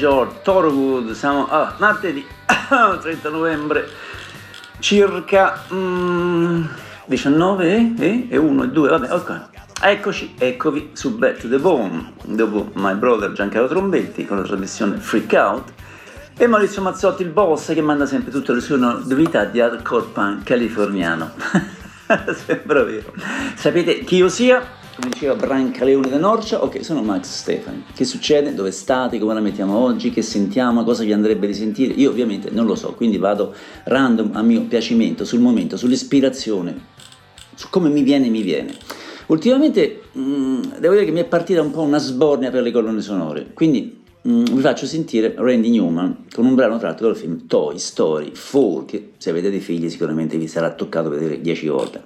George Thorogood, siamo a martedì 30 novembre, circa mm, 19 e, e 1 e 2, vabbè, ok. Eccoci, eccovi su Back to the Bone, dopo My Brother Giancarlo Trombetti con la trasmissione Freak Out e Maurizio Mazzotti, il boss che manda sempre tutte le sue novità di hardcore punk californiano. Sembra vero. Sapete chi io sia? Come diceva Brancaleone da Norcia, ok, sono Max Stefani. Che succede? Dove state? Come la mettiamo oggi? Che sentiamo? Cosa vi andrebbe di sentire? Io ovviamente non lo so, quindi vado random a mio piacimento, sul momento, sull'ispirazione, su come mi viene, mi viene. Ultimamente mh, mm, devo dire che mi è partita un po' una sbornia per le colonne sonore, quindi mh, mm, vi faccio sentire Randy Newman con un brano tratto dal film Toy Story 4, che se avete dei figli sicuramente vi sarà toccato vedere 10 volte.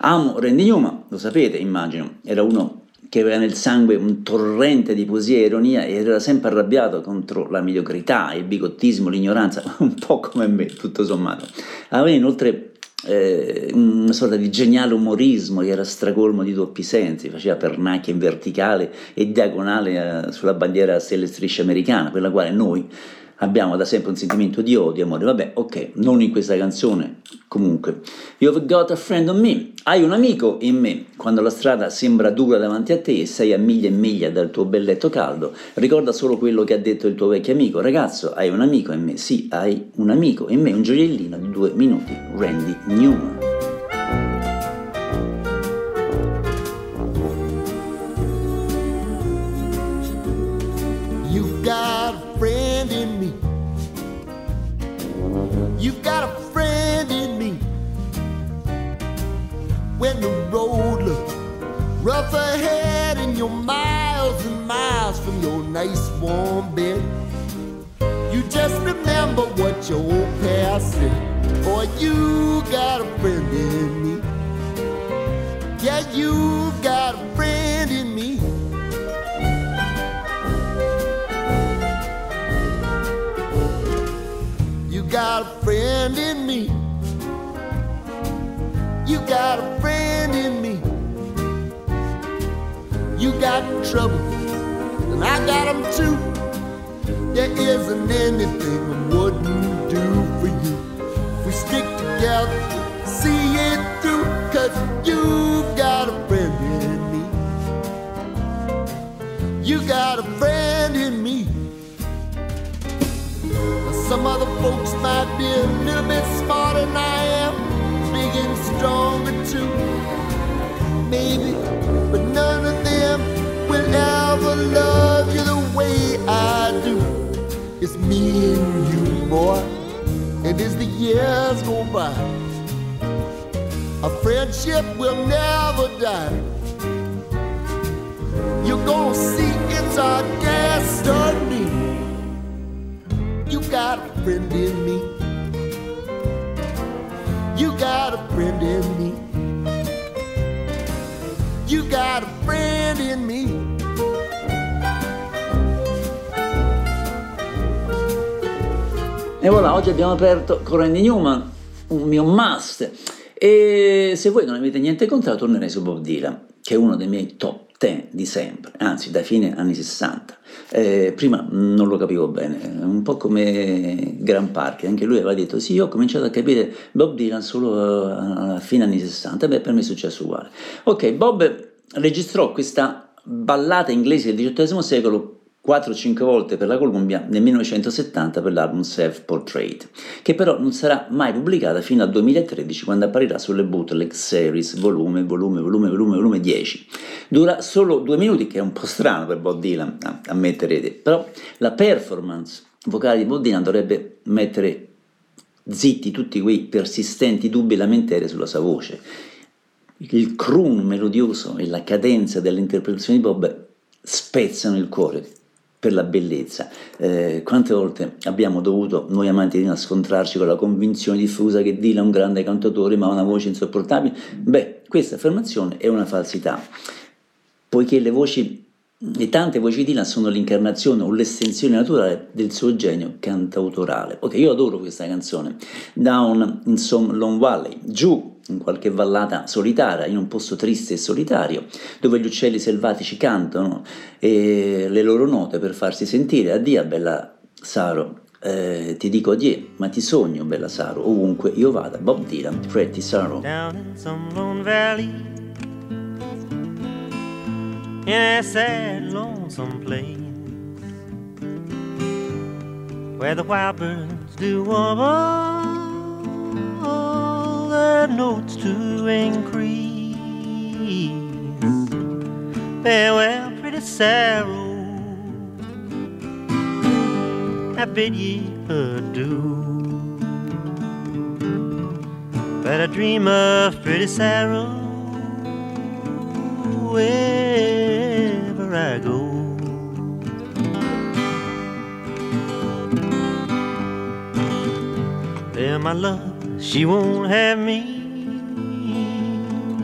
Amo Randy Newman, lo sapete immagino, era uno che aveva nel sangue un torrente di poesia e ironia ed era sempre arrabbiato contro la mediocrità, il bigottismo, l'ignoranza, un po' come me, tutto sommato. Aveva inoltre eh, una sorta di geniale umorismo che era stracolmo di doppi sensi, faceva pernacchie in verticale e diagonale eh, sulla bandiera stelle strisce americana, per la quale noi abbiamo da sempre un sentimento di odio, amore, vabbè, ok, non in questa canzone, comunque. You've got a friend on me, hai un amico in me, quando la strada sembra dura davanti a te e sei a miglia e miglia dal tuo bel letto caldo, ricorda solo quello che ha detto il tuo vecchio amico, ragazzo, hai un amico in me, sì, hai un amico in me, un gioiellino di due minuti, Randy Newman. Anything And you, boy, and as the years go by, a friendship will never die. You're gonna see it's our destiny. You got a friend in me. You got a friend in me. You got a friend in me. E voilà, oggi abbiamo aperto con Randy Newman, un mio must. E se voi non avete niente contro, tornerei su Bob Dylan, che è uno dei miei top 10 di sempre, anzi da fine anni 60. Eh, prima non lo capivo bene, un po' come Gran Park, anche lui aveva detto sì, io ho cominciato a capire Bob Dylan solo a eh, fine anni 60, beh per me è successo uguale. Ok, Bob registrò questa ballata inglese del XVIII secolo 4-5 volte per la Columbia nel 1970 per l'album Self Portrait, che però non sarà mai pubblicata fino al 2013 quando apparirà sulle bootleg series volume, volume, volume, volume, volume 10. Dura solo due minuti, che è un po' strano per Bob Dylan, ammetterete, però la performance vocale di Bob Dylan dovrebbe mettere zitti tutti quei persistenti dubbi e lamentele sulla sua voce. Il croon melodioso e la cadenza dell'interpretazione di Bob spezzano il cuore per la bellezza. Eh, quante volte abbiamo dovuto, noi amanti di Dylan, scontrarci con la convinzione diffusa che Dylan è un grande cantatore ma ha una voce insopportabile? Beh, questa affermazione è una falsità, poiché le voci le tante voci di Dylan sono l'incarnazione o l'estensione naturale del suo genio cantautorale. Ok, io adoro questa canzone, Down in Some Long Valley, giù in qualche vallata solitaria, in un posto triste e solitario, dove gli uccelli selvatici cantano le loro note per farsi sentire. Addio, bella Saro, eh, ti dico addio, ma ti sogno, bella Saro, ovunque io vada. Bob Dylan, Pretty Saro. Down in some lone valley, in a sad, lonesome place, where the wild birds do warble their notes to increase. Farewell, pretty Sarah. I bid ye adieu. But I dream of pretty Sarah wherever I go. There, my love, she won't have me,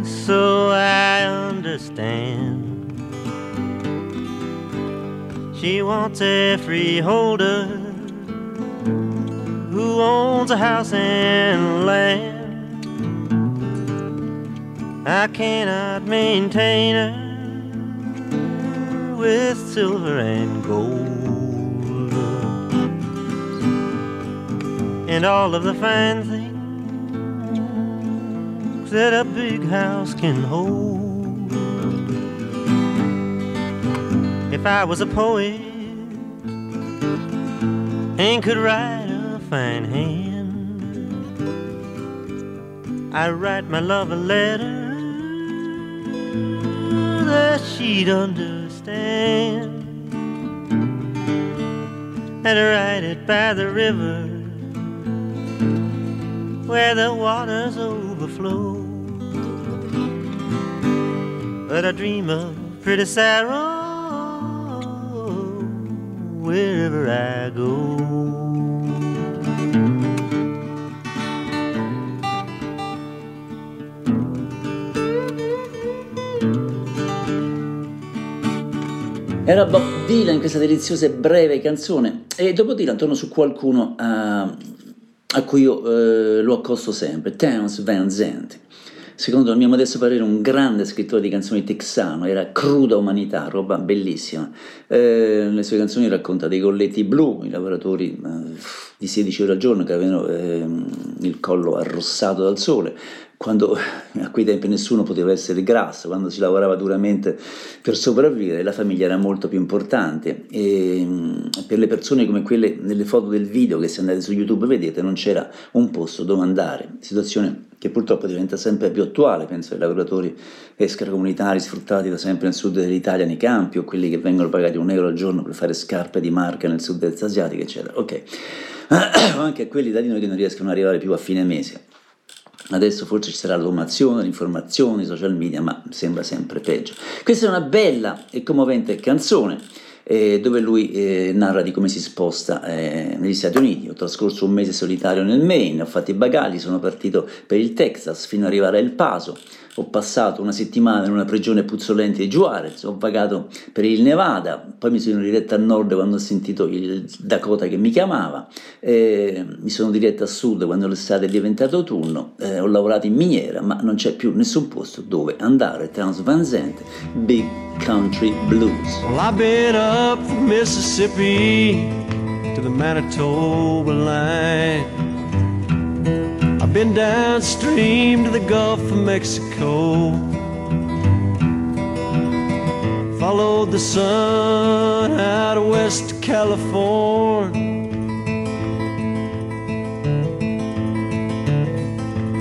so I understand. She wants a freeholder who owns a house and land. I cannot maintain her with silver and gold and all of the fine that a big house can hold. If I was a poet and could write a fine hand. I'd write my love a letter that she'd understand. And write it by the river where the waters overflow. But I dream of pretty Sarah wherever I go. Era Bob Dylan questa deliziosa e breve canzone e dopo Dylan torno su qualcuno a, a cui io eh, lo accosto sempre, Terence Van Zandt. Secondo il mio modesto parere un grande scrittore di canzoni texano, era cruda umanità, roba bellissima. Eh, le sue canzoni racconta dei colletti blu, i lavoratori eh, di 16 ore al giorno che avevano eh, il collo arrossato dal sole, quando a quei tempi nessuno poteva essere grasso, quando si lavorava duramente per sopravvivere, la famiglia era molto più importante e per le persone come quelle nelle foto del video che se andate su YouTube vedete non c'era un posto dove andare, situazione che purtroppo diventa sempre più attuale, penso ai lavoratori extracomunitari sfruttati da sempre nel sud dell'Italia nei campi o quelli che vengono pagati un euro al giorno per fare scarpe di marca nel sud-est asiatico, eccetera. Ok, anche a quelli da noi che non riescono ad arrivare più a fine mese. Adesso forse ci sarà l'automazione, l'informazione, i social media, ma sembra sempre peggio. Questa è una bella e commovente canzone eh, dove lui eh, narra di come si sposta eh, negli Stati Uniti. Ho trascorso un mese solitario nel Maine, ho fatto i bagagli, sono partito per il Texas fino ad arrivare a El Paso ho passato una settimana in una prigione puzzolente di Juarez, ho vagato per il Nevada, poi mi sono diretto a nord quando ho sentito il Dakota che mi chiamava, eh, mi sono diretto a sud quando l'estate è diventato autunno, eh, ho lavorato in miniera, ma non c'è più nessun posto dove andare. Trans Van Zandt, Big Country Blues. Well, I've been up from Mississippi to the Manitoba line. Been downstream to the Gulf of Mexico. Followed the sun out of West California.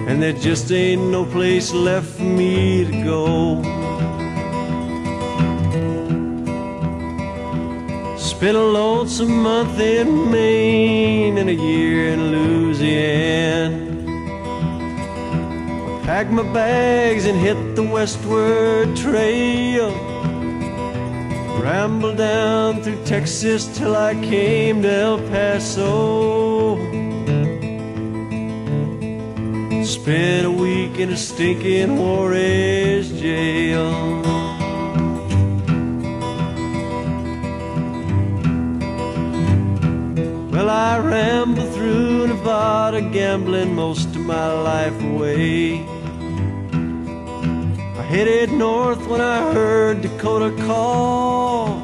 And there just ain't no place left for me to go. Spent a lonesome month in Maine and a year in Louisiana. Packed my bags and hit the westward trail. Rambled down through Texas till I came to El Paso. Spent a week in a stinking Juarez jail. Well, I rambled through Nevada, gambling most of my life away. Headed north when I heard Dakota call.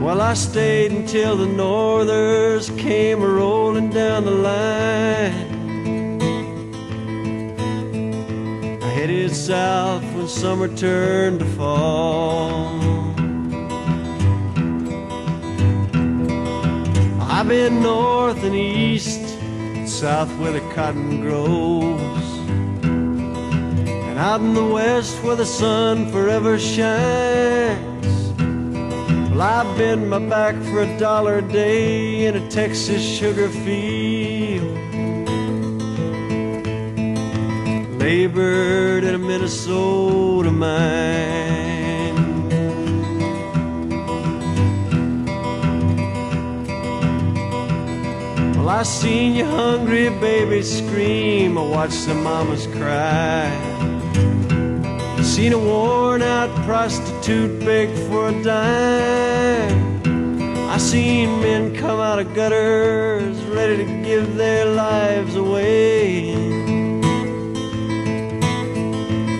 Well, I stayed until the Northers came rolling down the line. I headed south when summer turned to fall. I've been north and east, south where the cotton grows. And out in the west where the sun forever shines. Well, I've been my back for a dollar a day in a Texas sugar field. Labored in a Minnesota mine. Well, I seen your hungry babies scream. I watched the mamas cry. Seen a worn out prostitute beg for a dime. I seen men come out of gutters ready to give their lives away.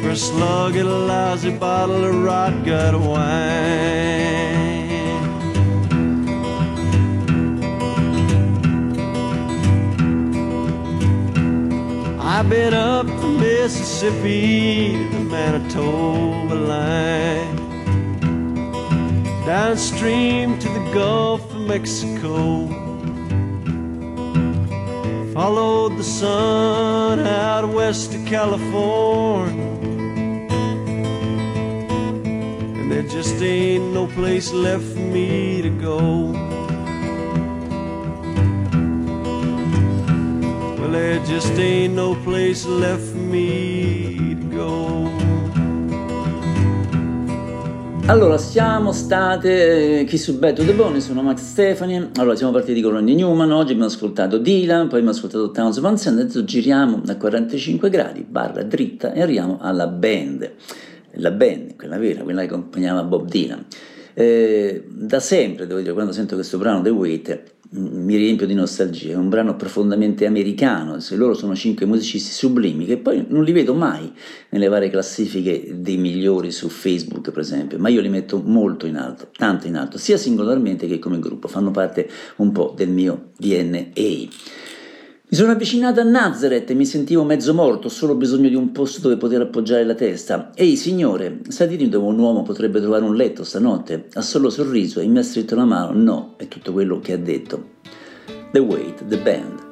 For a slug and a lousy bottle of rot gut wine. I've been up the Mississippi Manitoba line, downstream to the Gulf of Mexico. Followed the sun out west to California, and there just ain't no place left for me to go. Well, there just ain't no place left for me Allora, siamo state eh, chi su Bad to the Bone, sono Max Stefani. Allora, siamo partiti con Ronnie Newman, oggi abbiamo ascoltato Dylan, poi abbiamo ascoltato Towns Van Zandt, adesso giriamo a 45 gradi, barra dritta e arriviamo alla band. La band, quella vera, quella che accompagnava Bob Dylan. Eh, da sempre, devo dire, quando sento questo brano The Wait, mi riempio di nostalgia, è un brano profondamente americano, se loro sono cinque musicisti sublimi che poi non li vedo mai nelle varie classifiche dei migliori su Facebook per esempio, ma io li metto molto in alto, tanto in alto, sia singolarmente che come gruppo, fanno parte un po' del mio DNA. Mi sono avvicinato a Nazareth e mi sentivo mezzo morto, solo bisogno di un posto dove poter appoggiare la testa. Ehi, signore, sa dirmi dove un uomo potrebbe trovare un letto stanotte? Ha solo sorriso e mi ha stretto la mano. No, è tutto quello che ha detto. The Wait, The Band.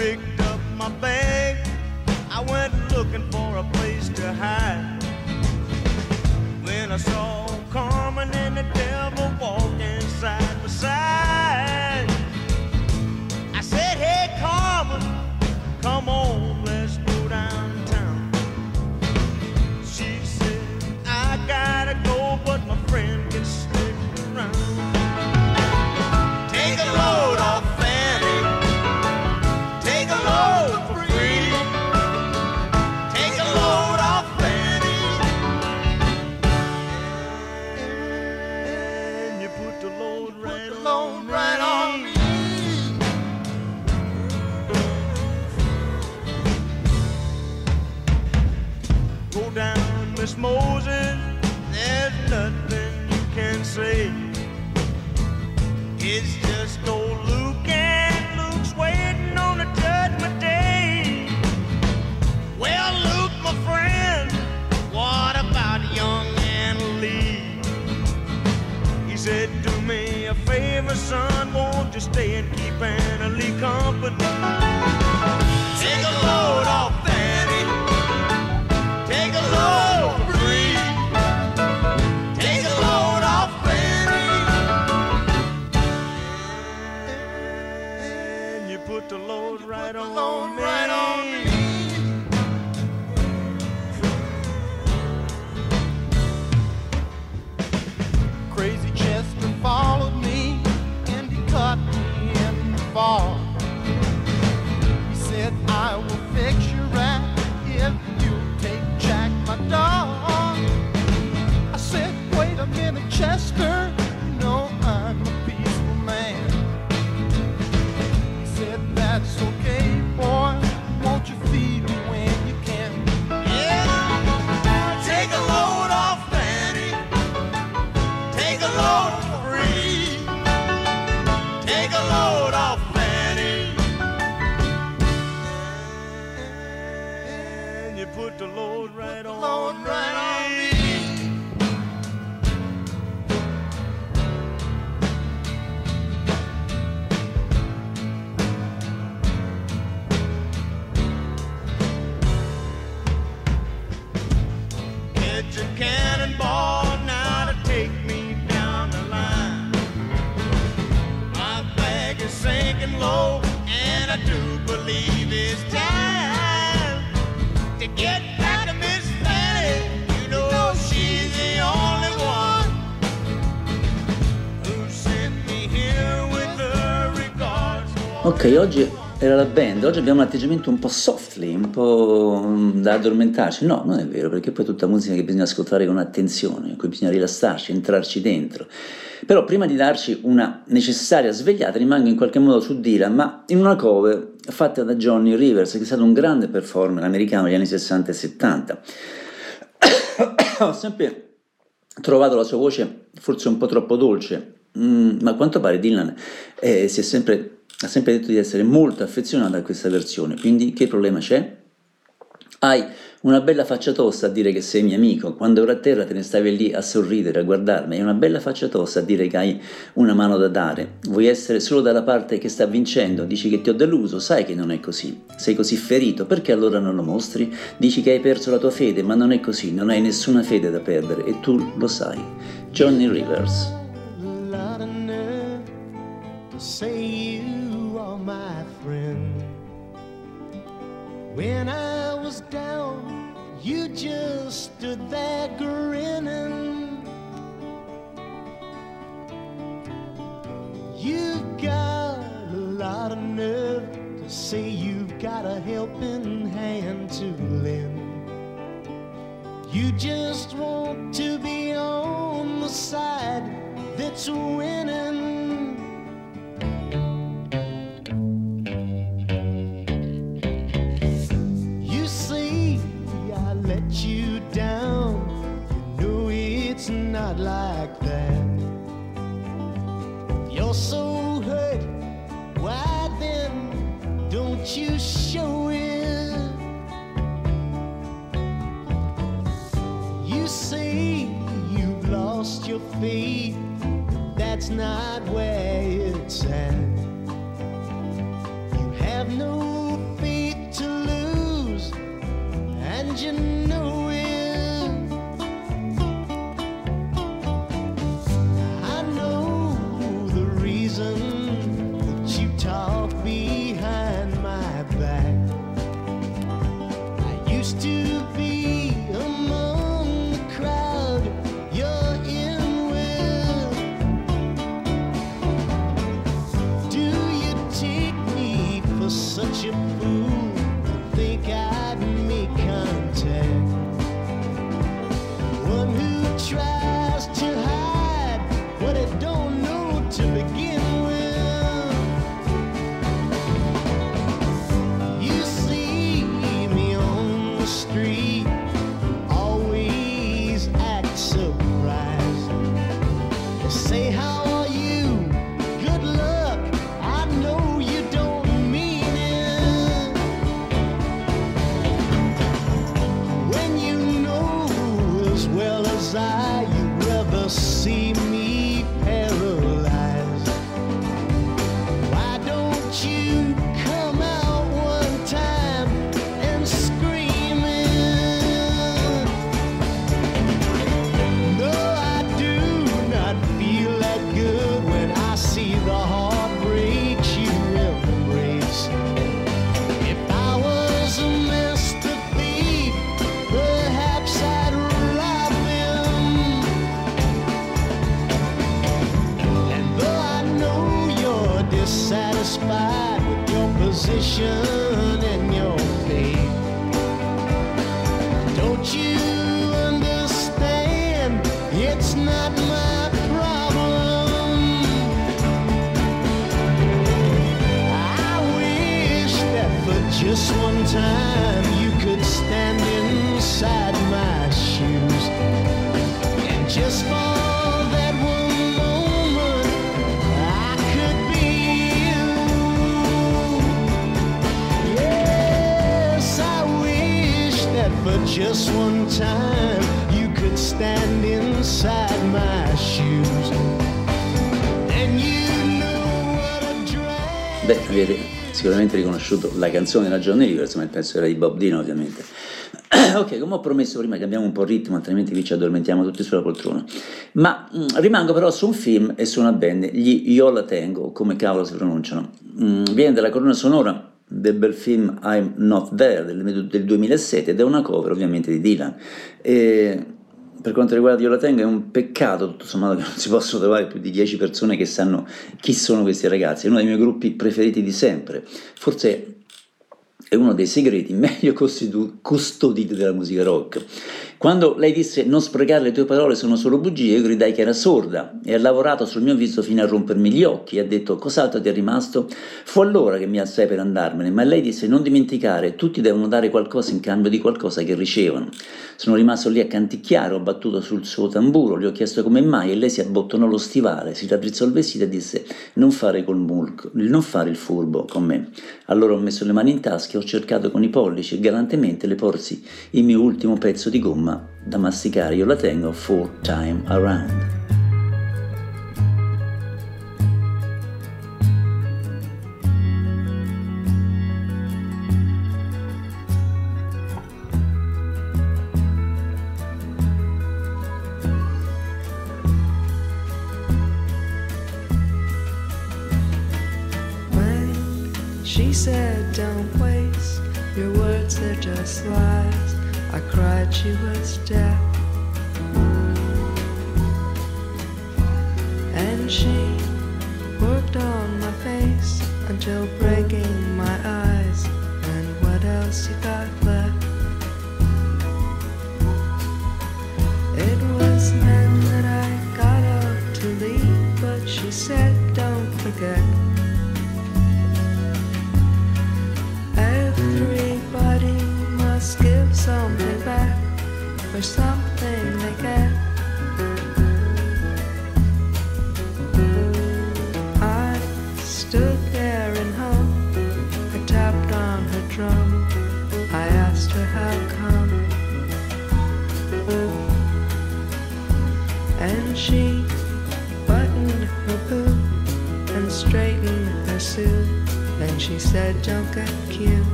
Picked up my bag. I went looking for a place to hide. When I saw Carmen and the devil walking side by side, river, son, won't you stay and keep Annalie company? Take a load off Fanny. Take a load free. Take a load off Fanny. And you put the load right on me. Right on me. Oggi era la band, oggi abbiamo un atteggiamento un po' softly, un po' mm, da addormentarci. No, non è vero, perché poi è tutta musica che bisogna ascoltare con attenzione, in cui bisogna rilassarci, entrarci dentro. Però prima di darci una necessaria svegliata rimango in qualche modo su Dylan, ma in una cover fatta da Johnny Rivers, che è stato un grande performer americano negli anni 60 e 70. Ho sempre trovato la sua voce forse un po' troppo dolce, mm, ma quanto pare Dylan eh, sempre, ha sempre detto di essere molto affezionato a questa versione, quindi che problema c'è? Hai una bella faccia tosta a dire che sei mio amico, quando ero a terra te ne stavi lì a sorridere, a guardarmi, hai una bella faccia tosta a dire che hai una mano da dare, vuoi essere solo dalla parte che sta vincendo, dici che ti ho deluso, sai che non è così, sei così ferito, perché allora non lo mostri? Dici che hai perso la tua fede, ma non è così, non hai nessuna fede da perdere e tu lo sai. Johnny Rivers. Lot of nerve to say you are my friend. When I was down, you just stood there grinning. You've got a lot of nerve to say you've got a helping hand to lend. You just want to be on the side that's winning. You see, I let you down. You know it's not like that. You're so hurt. Why then don't you show it? You say you've lost your faith. That's not where it's at. You have no feet to lose, and you know just one time you could stand inside my shoes. And just for that one moment, I could be you. Yes, I wish that for just one time you could stand inside my shoes. And you know what a drag. Sicuramente riconosciuto la canzone Ragione di insomma il pezzo era di Bob Dylan ovviamente. ok, come ho promesso prima cambiamo un po' il ritmo, altrimenti qui ci addormentiamo tutti sulla poltrona. Ma mm, rimango però su un film e su una band, gli Yola Tango, come cavolo si pronunciano. Mm, viene dalla colonna sonora del bel film I'm Not There del, del 2007 ed è una cover ovviamente di Dylan. E per quanto riguarda Yola Tango è un peccato tutto sommato che non si possono trovare più di 10 persone che sanno chi sono questi ragazzi, è uno dei miei gruppi preferiti di sempre, forse è uno dei segreti meglio custoditi della musica rock. Quando lei disse non sprecare le tue parole sono solo bugie, io gridai che era sorda e ha lavorato sul mio viso fino a rompermi gli occhi e ha detto cos'altro ti è rimasto? Fu allora che mi alzai per andarmene, ma lei disse non dimenticare, tutti devono dare qualcosa in cambio di qualcosa che ricevono. Sono rimasto lì a canticchiare, ho battuto sul suo tamburo, le ho chiesto come mai e lei si abbottonò lo stivale, si raddrizzò il vestito e disse non fare col mulco, non fare il furbo con me. Allora ho messo le mani in tasca e ho cercato con i pollici e galantemente le porsi il mio ultimo pezzo di gomma da masticare, io la tengo full time around. She said, Don't waste your words, they're just lies. I cried she was dead.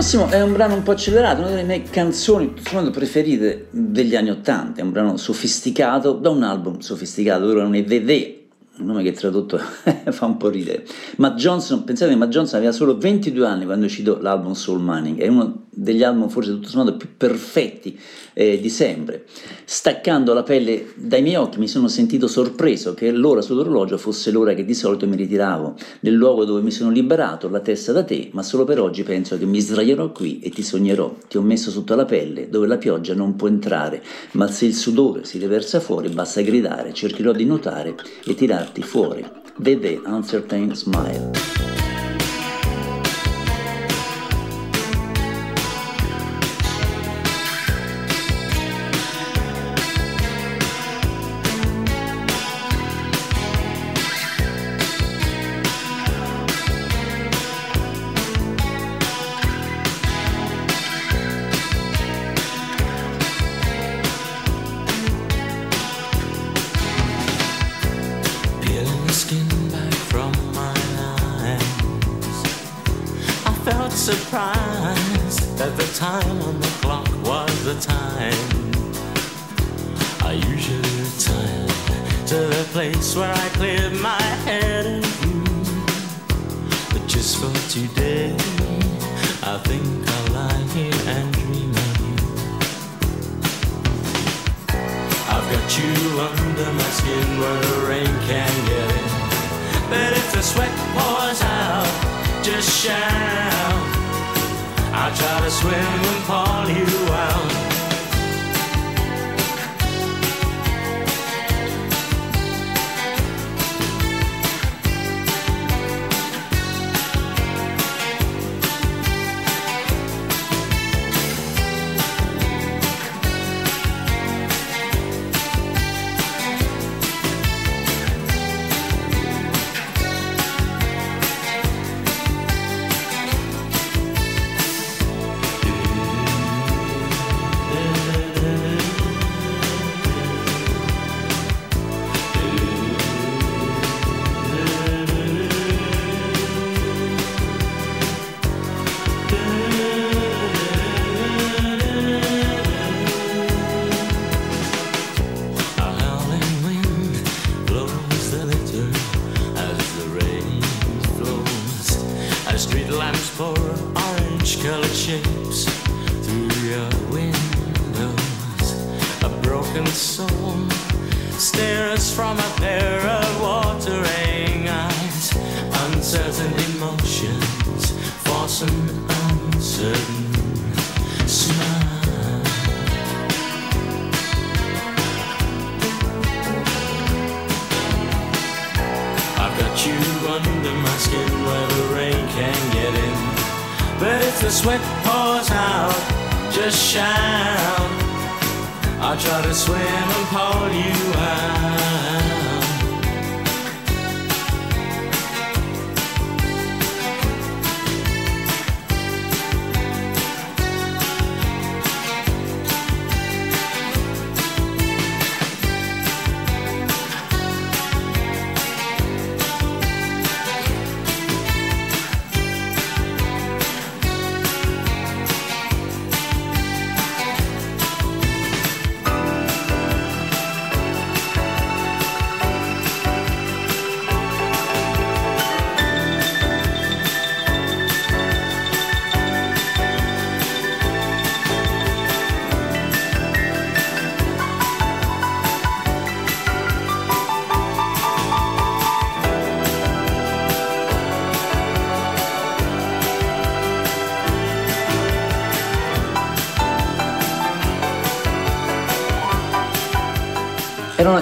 Prossimo è un brano un po' accelerato, una delle mie canzoni preferite degli anni Ottanta, è un brano sofisticato, da un album sofisticato, loro erano i VV, un nome che tradotto fa un po' ridere. Matt Johnson, pensate che Matt Johnson aveva solo 22 anni quando è uscito l'album Soul Mining, è uno degli album forse tutto sommato più perfetti eh, di sempre. Staccando la pelle dai miei occhi mi sono sentito sorpreso che l'ora sull'orologio fosse l'ora che di solito mi ritiravo nel luogo dove mi sono liberato la testa da te, ma solo per oggi penso che mi sdraierò qui e ti sognerò. Ti ho messo sotto la pelle dove la pioggia non può entrare, ma se il sudore si riversa fuori basta gridare, cercherò di nuotare e tirarti fuori. Vede Uncertain Smile. Shout. I'll try to swim and pull you out. The pours out, just shout. I'll try to swim and pull you out.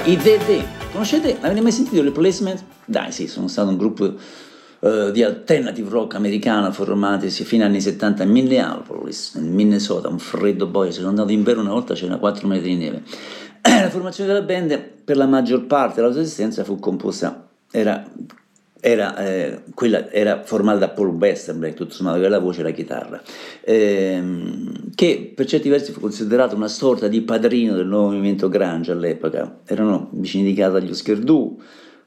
I DD. Conoscete? Avete mai sentito le placement? Dai, sì, sono stato un gruppo eh, di alternative rock americano formatisi fino agli anni 70 a Minneapolis, nel Minnesota, un freddo boia. Sono andato in inverno una volta, c'era 4 metri di neve. La formazione della band, per la maggior parte della sua esistenza, fu composta, era, era, eh, quella, era formata da Paul Westerberg, tutto sommato, che la voce e la chitarra, ehm, che per certi versi fu considerato una sorta di padrino del nuovo movimento grunge all'epoca. Erano vicini di casa agli Oscar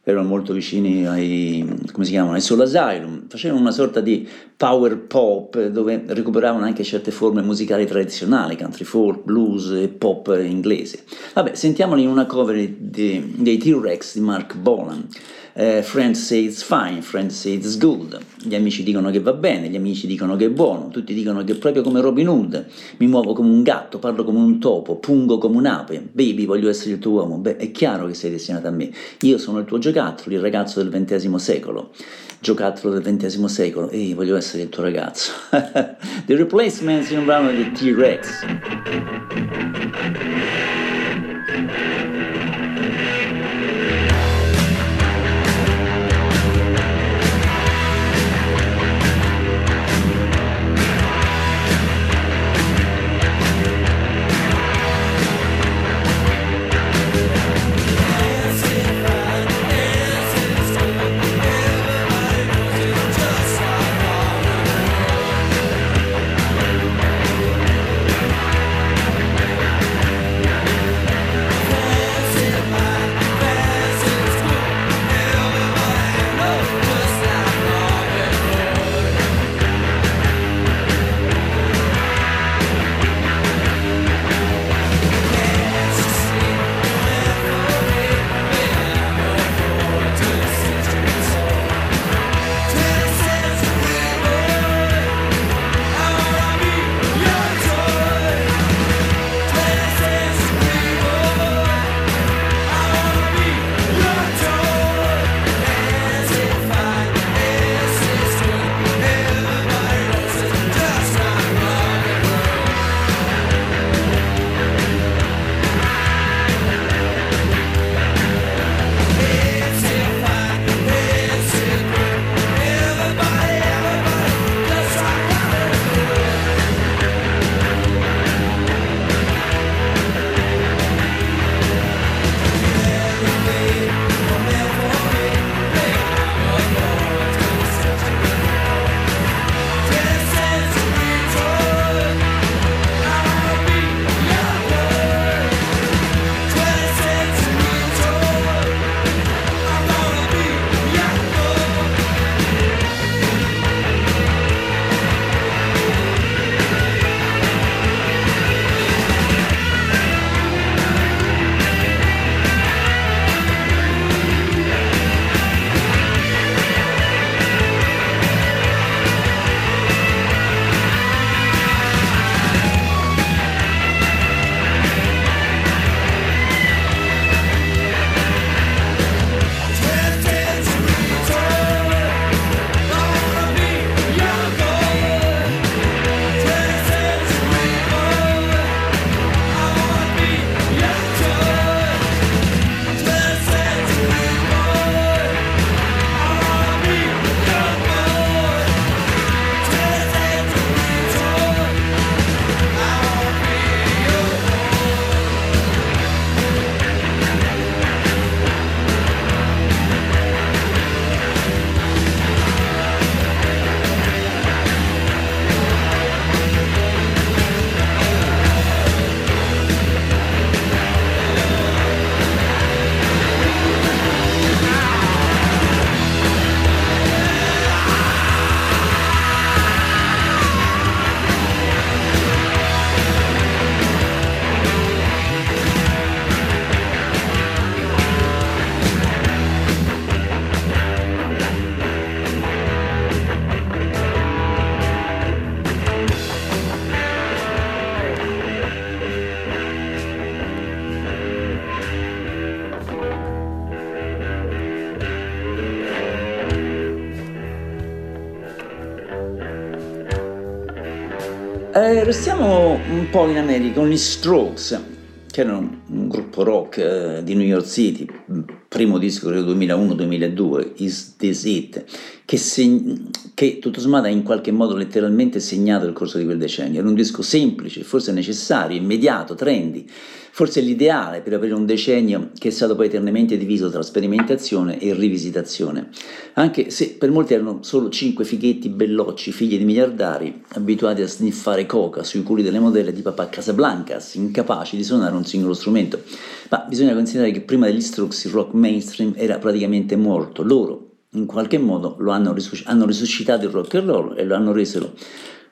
erano molto vicini ai, come si chiamano, ai Soul Asylum, facevano una sorta di power pop dove recuperavano anche certe forme musicali tradizionali, country folk, blues e pop inglese. Vabbè, sentiamoli in una cover di- dei T-Rex di Mark Bolan. Eh, friends say it's fine, friends say it's good. Gli amici dicono che va bene, gli amici dicono che è buono, tutti dicono che è proprio come Robin Hood. Mi muovo come un gatto, parlo come un topo, pungo come un'ape. Baby, voglio essere il tuo uomo. Beh, è chiaro che sei destinato a me. Io sono il tuo giocattolo, il ragazzo del XX secolo. Giocattolo del XX secolo. Ehi, voglio essere il tuo ragazzo. The Replacements in un brano di T-Rex. Restiamo un po' in America con gli Strokes, che erano un gruppo rock eh, di New York City, primo disco del 2001-2002, Is This It, che, seg- che tutto sommato ha in qualche modo letteralmente segnato il corso di quel decennio. Era un disco semplice, forse necessario, immediato, trendy, forse l'ideale per aprire un decennio che è stato poi eternamente diviso tra sperimentazione e rivisitazione, anche se per molti erano solo cinque fighetti bellocci, figli di miliardari, abituati a sniffare coca sui culi delle modelle di papà Casablancas, incapaci di suonare un singolo strumento. Ma bisogna considerare che prima degli Strokes il rock mainstream era praticamente morto. Loro in qualche modo hanno, risusc- hanno risuscitato il rock and roll e lo hanno reso,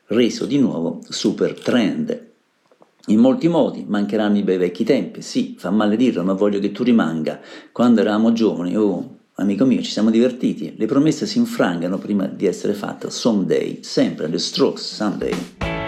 reso di nuovo super trend. In molti modi mancheranno i bei vecchi tempi, sì, fa male dirlo, ma voglio che tu rimanga. Quando eravamo giovani, oh, amico mio, ci siamo divertiti. Le promesse si infrangano prima di essere fatte. Someday, sempre, The Strokes, Someday.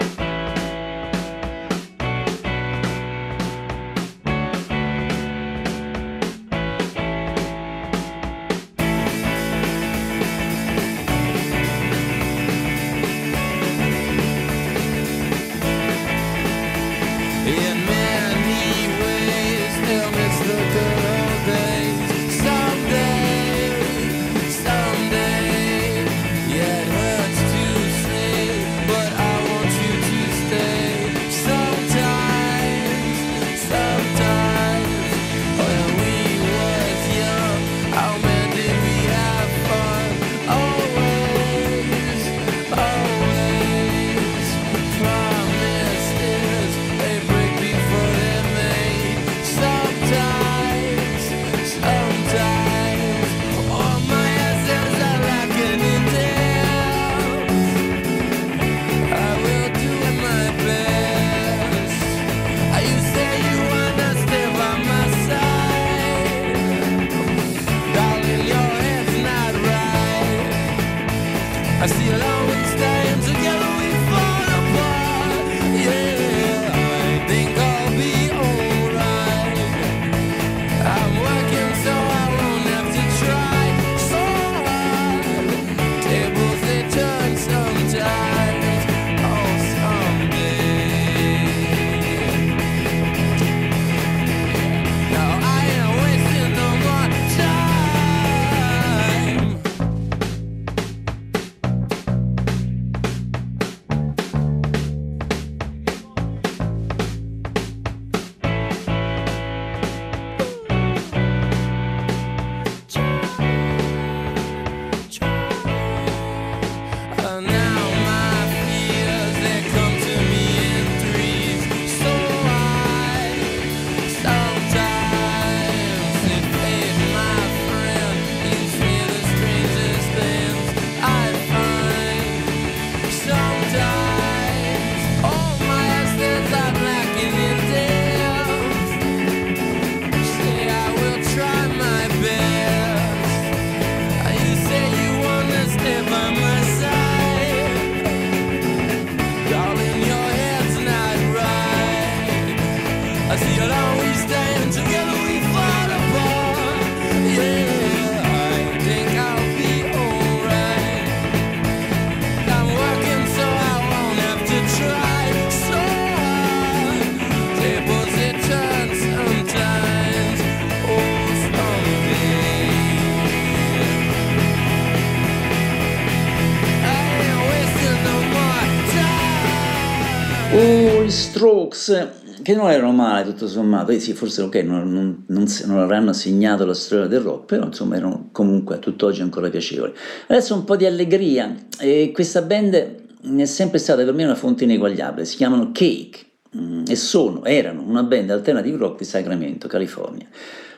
Strokes, che non erano male tutto sommato, eh sì, forse ok, non, non- non non avranno segnato la storia del rock, però insomma erano comunque a tutt'oggi ancora piacevoli. Adesso un po' di allegria, e questa band è sempre stata per me una fonte ineguagliabile, si chiamano Cake mm, e sono, erano una band alternative rock di Sacramento, California,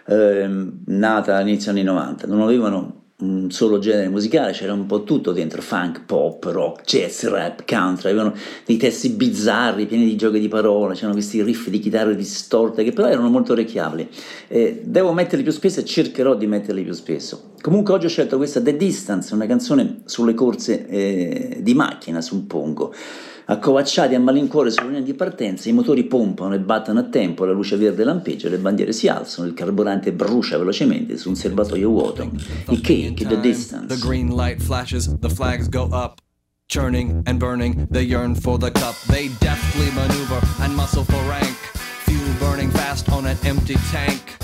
ehm, nata all'inizio anni 90, non avevano un solo genere musicale, c'era un po' tutto dentro, funk, pop, rock, jazz, rap, country, avevano dei testi bizzarri, pieni di giochi di parole, c'erano questi riff di chitarre distorte che però erano molto orecchiabili. Eh, devo metterli più spesso e cercherò di metterli più spesso. Comunque oggi ho scelto questa The Distance, una canzone sulle corse eh, di macchina, suppongo. Accovacciati a malincuore sulla linea di partenza, i motori pompano e battono a tempo, la luce verde lampeggia, le bandiere si alzano, il carburante brucia velocemente su un serbatoio vuoto. I cake, the distance. The green light flashes, the flags go up. Churning and burning, they yearn for the cup. They deftly maneuver and muscle for rank. Fuel burning fast on an empty tank.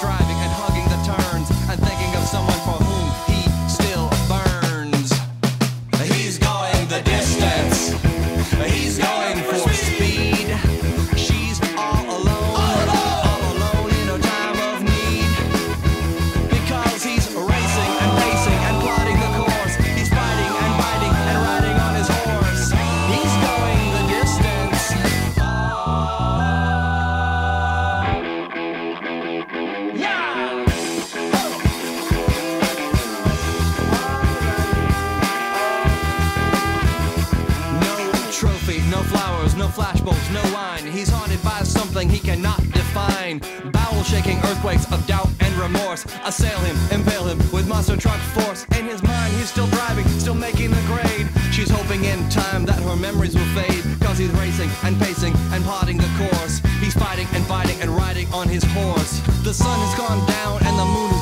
something he cannot define. Bowel shaking earthquakes of doubt and remorse assail him, impale him with monster truck force. In his mind, he's still driving, still making the grade. She's hoping in time that her memories will fade. Cause he's racing and pacing and plotting the course. He's fighting and fighting and riding on his horse. The sun has gone down and the moon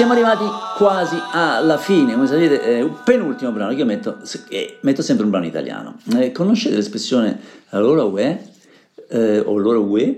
siamo arrivati quasi alla fine, come sapete, è un penultimo brano che metto, eh, metto sempre un brano italiano. Eh, conoscete l'espressione allora uè? Eh, o allora uè?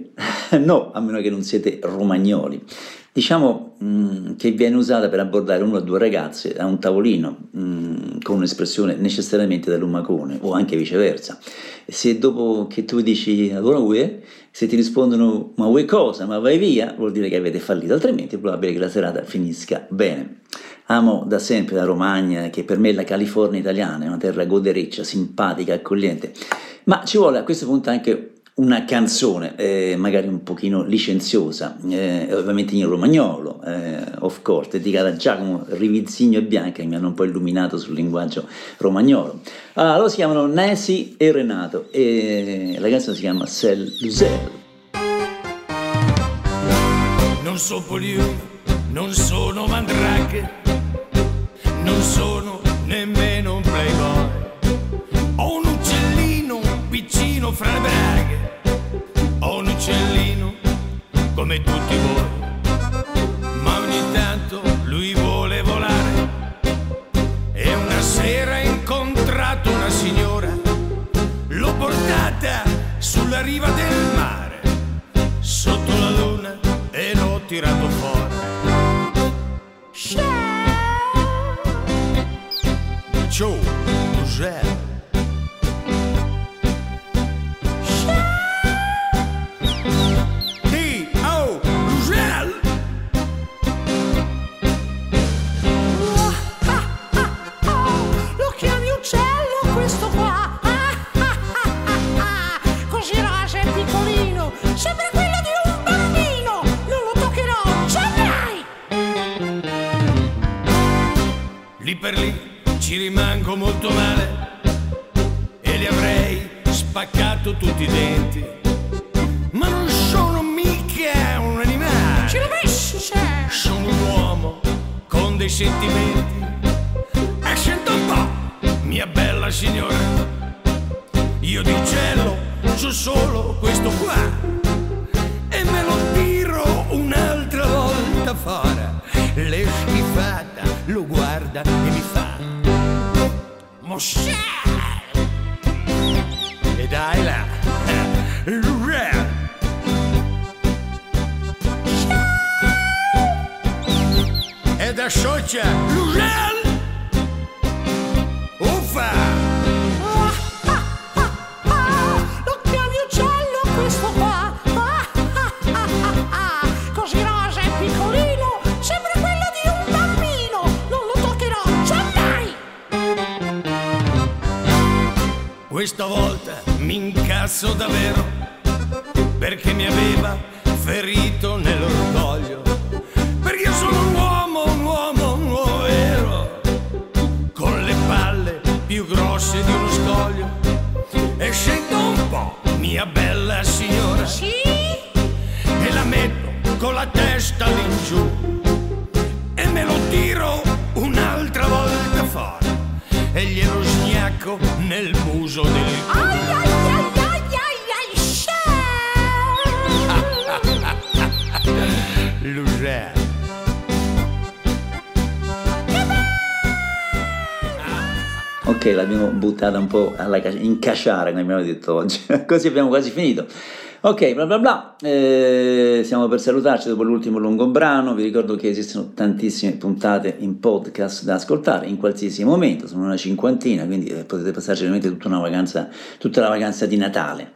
no, a meno che non siete romagnoli. Diciamo mh, che viene usata per abbordare una o due ragazze a un tavolino mh, con un'espressione necessariamente da lumacone o anche viceversa. Se dopo che tu dici allora uè, se ti rispondono ma vuoi cosa, ma vai via, vuol dire che avete fallito, altrimenti è probabile che la serata finisca bene. Amo da sempre la Romagna, che per me è la California italiana, è una terra godereccia, simpatica, accogliente, ma ci vuole a questo punto anche una canzone, eh, magari un pochino licenziosa, eh, ovviamente in romagnolo, eh, of course, dedicata a Giacomo Rivizzigno e Bianca, che mi hanno un po' illuminato sul linguaggio romagnolo. Ah, loro si chiamano Nancy e Renato e la canzone si chiama Cell Lusel. Non sono poliume, non sono mandraghe, non sono nemmeno piccino fra le braghe, ho un uccellino come tutti voi, ma ogni tanto lui vuole volare. E una sera ha incontrato una signora, l'ho portata sulla riva del mare, sotto la luna e l'ho tirato fuori. Per lì ci rimango molto male e li avrei spaccato tutti i denti. Ma non sono mica un animale. Messo, c'è. Sono un uomo con dei sentimenti. E sento un po', mia bella signora. Io di cielo so solo questo qua. E me lo tiro un'altra volta fuori. Le schifata lo guarda e mi fa. Mosè! E dai là. Re. e da scioccia Lugel Uffa Questa volta mi incasso davvero Perché mi aveva ferito nell'orgoglio Perché io sono un uomo, un uomo, un uomo vero Con le palle più grosse di uno scoglio E scendo un po', mia bella signora Sì? E la metto con la testa all'ingiù e me lo tiro volta fuori e glielo sgnacco nel muso del culo. Ai ai ai ai. Ok, l'abbiamo buttata un po' alla ca- in cacciare, come abbiamo detto oggi. Così abbiamo quasi finito. Ok, bla bla bla. Eh, stiamo per salutarci dopo l'ultimo lungo brano. Vi ricordo che esistono tantissime puntate in podcast da ascoltare in qualsiasi momento, sono una cinquantina, quindi eh, potete passarci veramente tutta una vacanza, tutta la vacanza di Natale.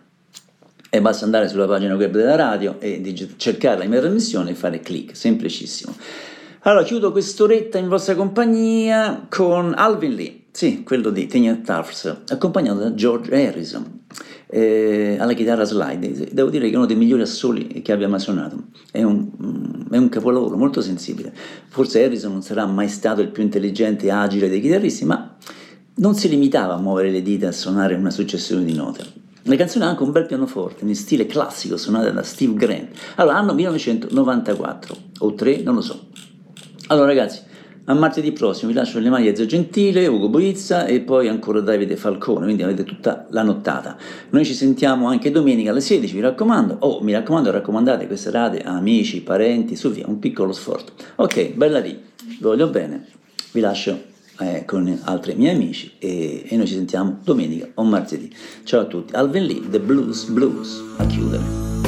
E basta andare sulla pagina web della radio e cercare la mia trasmissione e fare clic, semplicissimo. Allora, chiudo quest'oretta in vostra compagnia con Alvin Lee, sì, quello di Tanya Tufts, accompagnato da George Harrison, eh, alla chitarra slide. Devo dire che è uno dei migliori assoli che abbia mai suonato. È un, mm, è un capolavoro molto sensibile. Forse Harrison non sarà mai stato il più intelligente e agile dei chitarristi, ma non si limitava a muovere le dita e a suonare una successione di note. La canzone ha anche un bel pianoforte in stile classico suonata da Steve Grant. Allora, anno 1994 o 3, non lo so. Allora ragazzi, a martedì prossimo vi lascio le maglie Zio Gentile, Ugo Boizza e poi ancora Davide Falcone, quindi avete tutta la nottata. Noi ci sentiamo anche domenica alle 16, vi raccomando. Oh, mi raccomando, raccomandate queste rate a amici, parenti, su via, un piccolo sforzo. Ok, bella lì, voglio bene, vi lascio eh, con altri miei amici e, e noi ci sentiamo domenica o martedì. Ciao a tutti, Alvin Lee, The Blues Blues, a chiudere.